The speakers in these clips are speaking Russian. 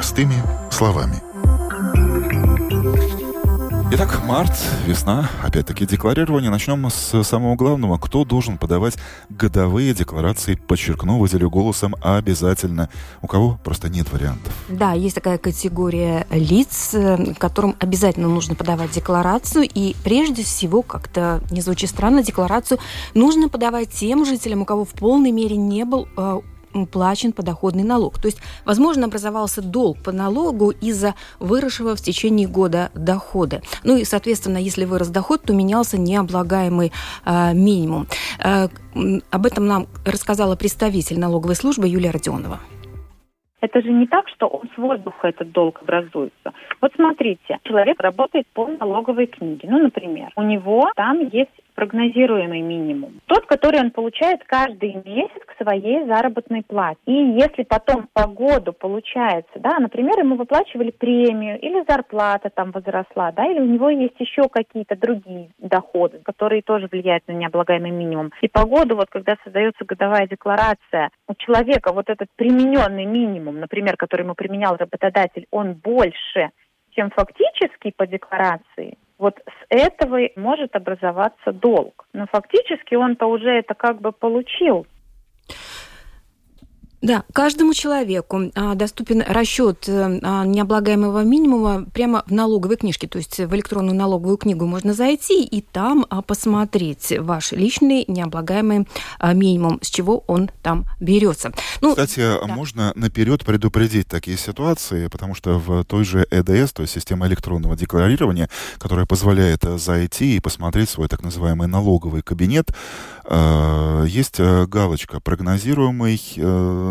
Простыми словами. Итак, март, весна, опять-таки декларирование. Начнем с самого главного. Кто должен подавать годовые декларации? Подчеркну, выделю голосом обязательно. У кого просто нет вариантов. Да, есть такая категория лиц, э, которым обязательно нужно подавать декларацию. И прежде всего, как-то не звучит странно, декларацию нужно подавать тем жителям, у кого в полной мере не был э, плачен подоходный налог. То есть, возможно, образовался долг по налогу из-за выросшего в течение года дохода. Ну и, соответственно, если вырос доход, то менялся необлагаемый э, минимум. Э, об этом нам рассказала представитель налоговой службы Юлия Родионова. Это же не так, что он с воздуха этот долг образуется. Вот смотрите, человек работает по налоговой книге. Ну, например, у него там есть прогнозируемый минимум. Тот, который он получает каждый месяц к своей заработной плате. И если потом по году получается, да, например, ему выплачивали премию или зарплата там возросла, да, или у него есть еще какие-то другие доходы, которые тоже влияют на необлагаемый минимум. И по году, вот когда создается годовая декларация, у человека вот этот примененный минимум, например, который ему применял работодатель, он больше, чем фактически по декларации, вот с этого может образоваться долг. Но фактически он-то уже это как бы получил. Да, каждому человеку а, доступен расчет э, а, необлагаемого минимума прямо в налоговой книжке, то есть в электронную налоговую книгу можно зайти и там а, посмотреть ваш личный необлагаемый минимум, с чего он там берется. Ну, Кстати, да. можно наперед предупредить такие ситуации, потому что в той же ЭДС, то есть система электронного декларирования, которая позволяет э, зайти и посмотреть свой так называемый налоговый кабинет, э, есть галочка прогнозируемый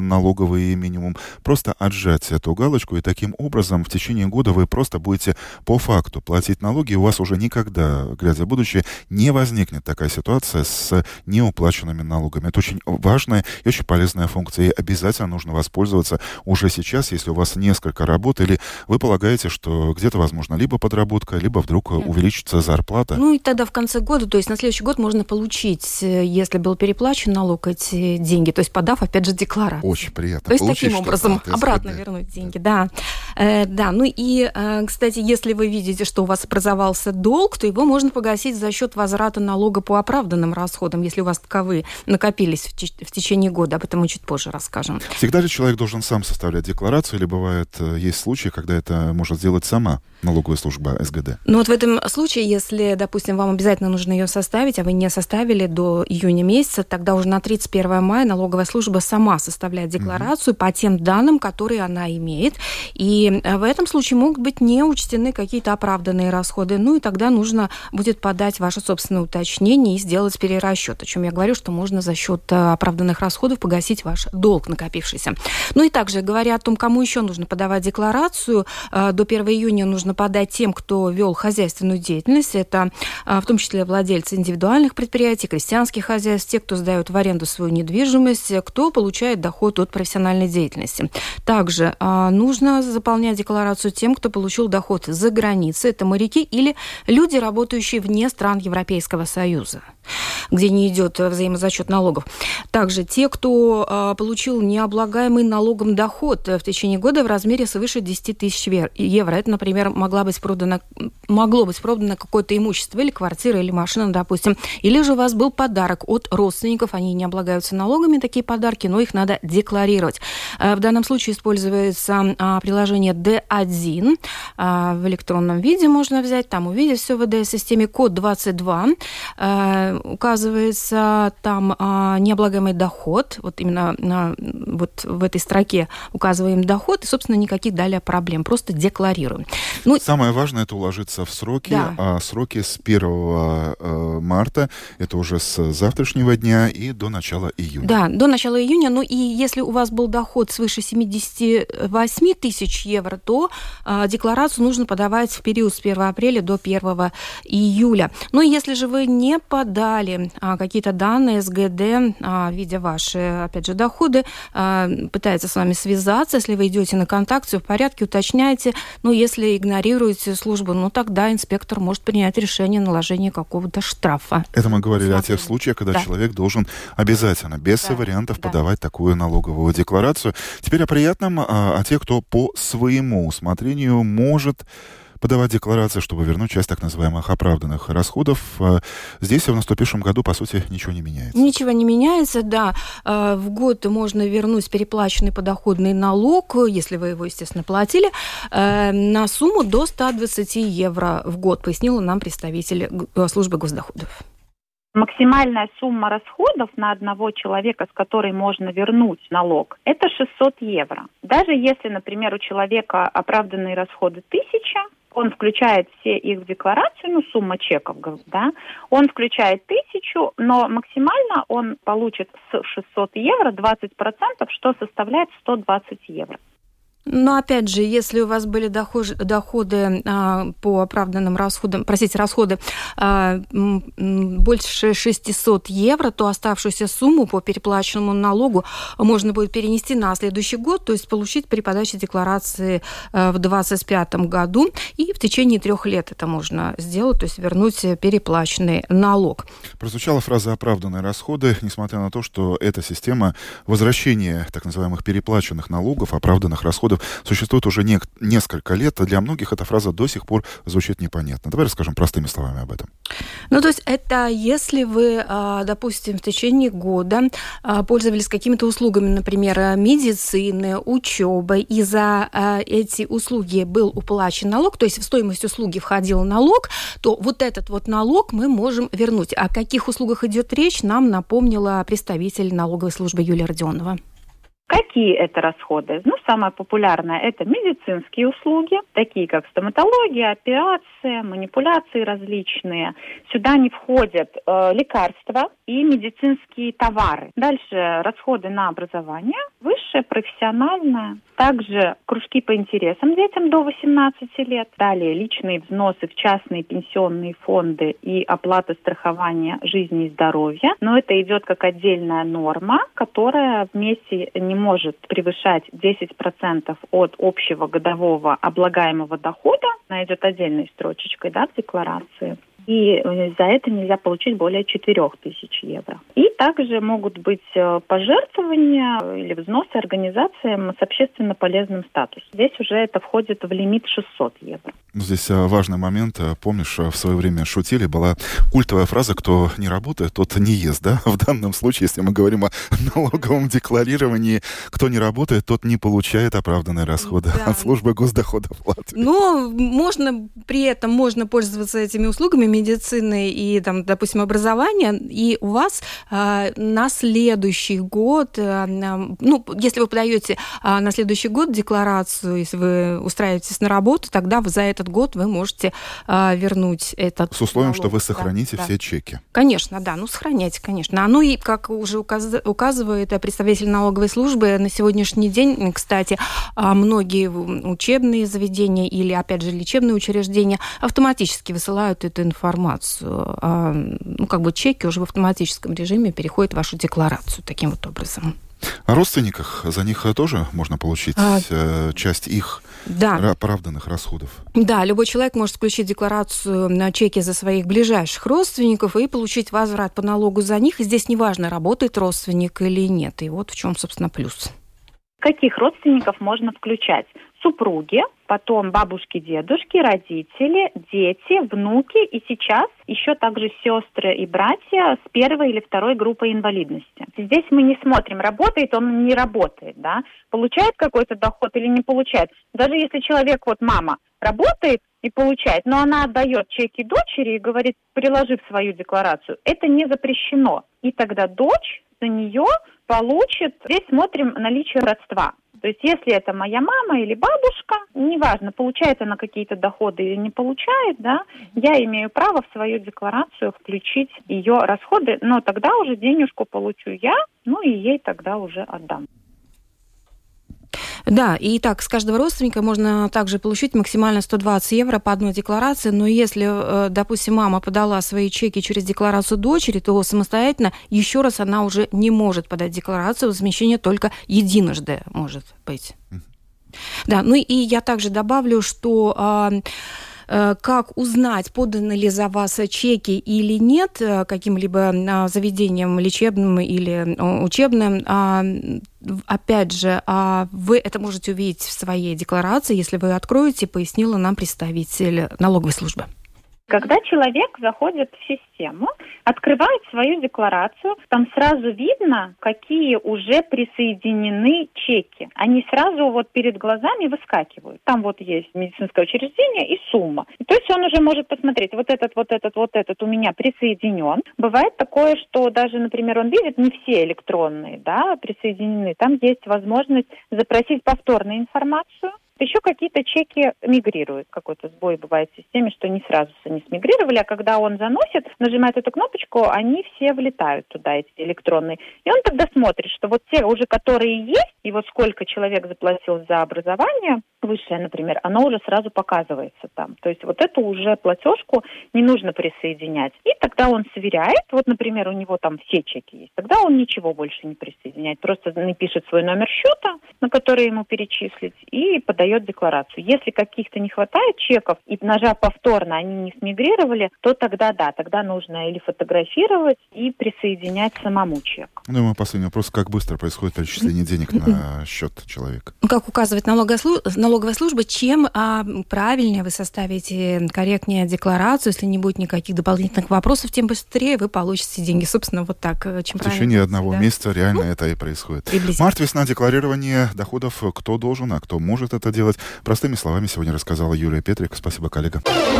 налоговый минимум, просто отжать эту галочку, и таким образом в течение года вы просто будете по факту платить налоги, и у вас уже никогда, глядя в будущее, не возникнет такая ситуация с неуплаченными налогами. Это очень важная и очень полезная функция, и обязательно нужно воспользоваться уже сейчас, если у вас несколько работ, или вы полагаете, что где-то, возможно, либо подработка, либо вдруг увеличится зарплата. Ну и тогда в конце года, то есть на следующий год можно получить, э, если был переплачен налог, эти деньги, то есть подав, опять же, декларацию. Очень приятно. То есть таким образом обратно вернуть деньги, да. Э, да, ну и, э, кстати, если вы видите, что у вас образовался долг, то его можно погасить за счет возврата налога по оправданным расходам, если у вас таковые накопились в, в течение года. Об этом мы чуть позже расскажем. Всегда же человек должен сам составлять декларацию, или бывает, э, есть случаи, когда это может сделать сама налоговая служба СГД? Ну вот в этом случае, если, допустим, вам обязательно нужно ее составить, а вы не составили до июня месяца, тогда уже на 31 мая налоговая служба сама составляет декларацию угу. по тем данным, которые она имеет. И э, в этом случае могут быть не учтены какие-то оправданные расходы. Ну и тогда нужно будет подать ваше собственное уточнение и сделать перерасчет, о чем я говорю, что можно за счет э, оправданных расходов погасить ваш долг накопившийся. Ну и также, говоря о том, кому еще нужно подавать декларацию, э, до 1 июня нужно подать тем, кто вел хозяйственную деятельность. Это в том числе владельцы индивидуальных предприятий, крестьянских хозяйств, те, кто сдают в аренду свою недвижимость, кто получает доход от профессиональной деятельности. Также нужно заполнять декларацию тем, кто получил доход за границей. Это моряки или люди, работающие вне стран Европейского Союза где не идет взаимозачет налогов. Также те, кто а, получил необлагаемый налогом доход в течение года в размере свыше 10 тысяч евро. Это, например, могла быть продана, могло быть продано какое-то имущество или квартира, или машина, допустим. Или же у вас был подарок от родственников, они не облагаются налогами, такие подарки, но их надо декларировать. А, в данном случае используется а, приложение D1 а, в электронном виде можно взять, там увидеть все в EDS-системе. Код 22 а, указывается там необлагаемый доход, вот именно вот в этой строке указываем доход, и, собственно, никаких далее проблем, просто декларируем. Ну, Самое важное это уложиться в сроки, да. а сроки с 1 э, марта, это уже с завтрашнего дня и до начала июня. Да, до начала июня, ну и если у вас был доход свыше 78 тысяч евро, то э, декларацию нужно подавать в период с 1 апреля до 1 июля. Ну и если же вы не подали дали а, какие-то данные СГД, а, видя ваши, опять же, доходы, а, пытается с вами связаться, если вы идете на контакт, все в порядке, уточняйте. Ну, если игнорируете службу, ну, тогда инспектор может принять решение наложения какого-то штрафа. Это мы говорили Смотрите. о тех случаях, когда да. человек должен обязательно, без да. вариантов, да. подавать такую налоговую декларацию. Теперь о приятном, о тех, кто по своему усмотрению может подавать декларации, чтобы вернуть часть так называемых оправданных расходов. Э, здесь в наступившем году, по сути, ничего не меняется. Ничего не меняется, да. Э, в год можно вернуть переплаченный подоходный налог, если вы его, естественно, платили, э, на сумму до 120 евро в год, пояснила нам представитель службы госдоходов. Максимальная сумма расходов на одного человека, с которой можно вернуть налог, это 600 евро. Даже если, например, у человека оправданные расходы 1000, он включает все их в декларацию, ну, сумма чеков, да, он включает тысячу, но максимально он получит с 600 евро 20%, что составляет 120 евро. Но опять же, если у вас были доходы, доходы а, по оправданным расходам, простите, расходы а, больше 600 евро, то оставшуюся сумму по переплаченному налогу можно будет перенести на следующий год, то есть получить при подаче декларации а, в 2025 году, и в течение трех лет это можно сделать, то есть вернуть переплаченный налог. Прозвучала фраза «оправданные расходы», несмотря на то, что эта система возвращения так называемых переплаченных налогов, оправданных расходов расходов существует уже не, несколько лет, а для многих эта фраза до сих пор звучит непонятно. Давай расскажем простыми словами об этом. Ну, то есть это если вы, а, допустим, в течение года а, пользовались какими-то услугами, например, медицины, учебы, и за а, эти услуги был уплачен налог, то есть в стоимость услуги входил налог, то вот этот вот налог мы можем вернуть. О каких услугах идет речь, нам напомнила представитель налоговой службы Юлия Родионова. Какие это расходы? Ну, самое популярное – это медицинские услуги, такие как стоматология, операция, манипуляции различные. Сюда не входят э, лекарства и медицинские товары. Дальше расходы на образование, высшее, профессиональное. Также кружки по интересам детям до 18 лет. Далее личные взносы в частные пенсионные фонды и оплата страхования жизни и здоровья. Но это идет как отдельная норма, которая вместе не может превышать 10% от общего годового облагаемого дохода. Она идет отдельной строчечкой да, в декларации и э, за это нельзя получить более 4 тысяч евро. И также могут быть э, пожертвования или взносы организациям с общественно полезным статусом. Здесь уже это входит в лимит 600 евро. Ну, здесь э, важный момент. Помнишь, в свое время шутили, была культовая фраза «кто не работает, тот не ест». Да? В данном случае, если мы говорим о налоговом декларировании, кто не работает, тот не получает оправданные расходы да. от службы госдоходов Латвии. Но можно при этом можно пользоваться этими услугами медицины и, там, допустим, образования, и у вас э, на следующий год, э, ну, если вы подаете э, на следующий год декларацию, если вы устраиваетесь на работу, тогда за этот год вы можете э, вернуть этот С условием, налог. что вы сохраните да, все да. чеки. Конечно, да, ну, сохраняйте, конечно. А ну и, как уже указ... указывает представитель налоговой службы, на сегодняшний день, кстати, многие учебные заведения или, опять же, лечебные учреждения автоматически высылают эту информацию информацию, а, ну, как бы чеки уже в автоматическом режиме переходят в вашу декларацию таким вот образом. О родственниках, за них тоже можно получить а, э, часть их да. оправданных расходов. Да, любой человек может включить декларацию на чеки за своих ближайших родственников и получить возврат по налогу за них. И здесь неважно, работает родственник или нет. И вот в чем, собственно, плюс. Каких родственников можно включать? Супруги, потом бабушки, дедушки, родители, дети, внуки и сейчас еще также сестры и братья с первой или второй группой инвалидности. Здесь мы не смотрим, работает он, не работает, да, получает какой-то доход или не получает. Даже если человек, вот мама, работает и получает, но она отдает чеки дочери и говорит, приложив свою декларацию, это не запрещено. И тогда дочь за нее получит, здесь смотрим наличие родства. То есть если это моя мама или бабушка, неважно, получает она какие-то доходы или не получает, да, я имею право в свою декларацию включить ее расходы, но тогда уже денежку получу я, ну и ей тогда уже отдам. Да, и так, с каждого родственника можно также получить максимально 120 евро по одной декларации, но если, э, допустим, мама подала свои чеки через декларацию дочери, то самостоятельно еще раз она уже не может подать декларацию, возмещение только единожды может быть. Да, ну и я также добавлю, что э, как узнать, поданы ли за вас чеки или нет э, каким-либо а, заведением лечебным или учебным. А, опять же, вы это можете увидеть в своей декларации, если вы откроете, пояснила нам представитель налоговой службы. Когда человек заходит в систему, открывает свою декларацию, там сразу видно, какие уже присоединены чеки. Они сразу вот перед глазами выскакивают. Там вот есть медицинское учреждение и сумма. То есть он уже может посмотреть, вот этот, вот этот, вот этот у меня присоединен. Бывает такое, что даже, например, он видит, не все электронные, да, присоединены. Там есть возможность запросить повторную информацию, еще какие-то чеки мигрируют. Какой-то сбой бывает в системе, что не сразу они смигрировали, а когда он заносит, нажимает эту кнопочку, они все влетают туда, эти электронные. И он тогда смотрит, что вот те уже, которые есть, и вот сколько человек заплатил за образование, высшее, например, оно уже сразу показывается там. То есть вот эту уже платежку не нужно присоединять. И тогда он сверяет, вот, например, у него там все чеки есть, тогда он ничего больше не присоединяет, просто напишет свой номер счета, на который ему перечислить, и подает декларацию. Если каких-то не хватает чеков, и нажав повторно, они не смигрировали, то тогда да, тогда нужно или фотографировать, и присоединять самому чек. Ну и мой последний вопрос, как быстро происходит перечисление денег на счет человека? Как указывает налоговая служба, налоговая служба, чем а, правильнее вы составите корректнее декларацию, если не будет никаких дополнительных вопросов, тем быстрее вы получите деньги. Собственно, вот так. Э, чем В течение одного да. месяца реально ну, это и происходит. Март, весна, декларирование доходов. Кто должен, а кто может это делать? Простыми словами сегодня рассказала Юлия Петрик. Спасибо, коллега.